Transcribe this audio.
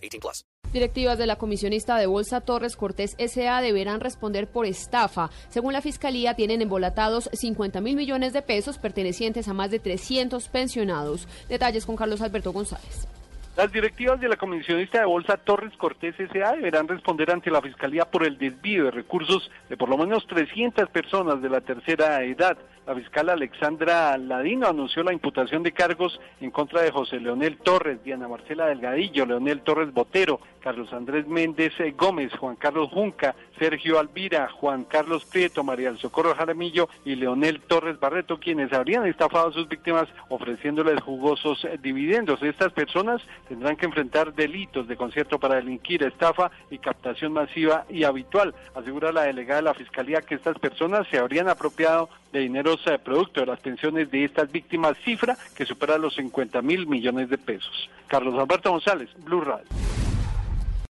18 plus. Directivas de la comisionista de Bolsa Torres Cortés S.A. deberán responder por estafa. Según la Fiscalía, tienen embolatados 50 mil millones de pesos pertenecientes a más de 300 pensionados. Detalles con Carlos Alberto González. Las directivas de la comisionista de Bolsa Torres Cortés S.A. deberán responder ante la Fiscalía por el desvío de recursos de por lo menos 300 personas de la tercera edad. La fiscal Alexandra Ladino anunció la imputación de cargos en contra de José Leonel Torres, Diana Marcela Delgadillo, Leonel Torres Botero, Carlos Andrés Méndez eh, Gómez, Juan Carlos Junca, Sergio Alvira, Juan Carlos Prieto, María del Socorro Jaramillo y Leonel Torres Barreto, quienes habrían estafado a sus víctimas ofreciéndoles jugosos eh, dividendos. Estas personas tendrán que enfrentar delitos de concierto para delinquir, estafa y captación masiva y habitual. Asegura la delegada de la Fiscalía que estas personas se habrían apropiado de dineros eh, producto de las pensiones de estas víctimas, cifra que supera los 50 mil millones de pesos. Carlos Alberto González, Blue Radio.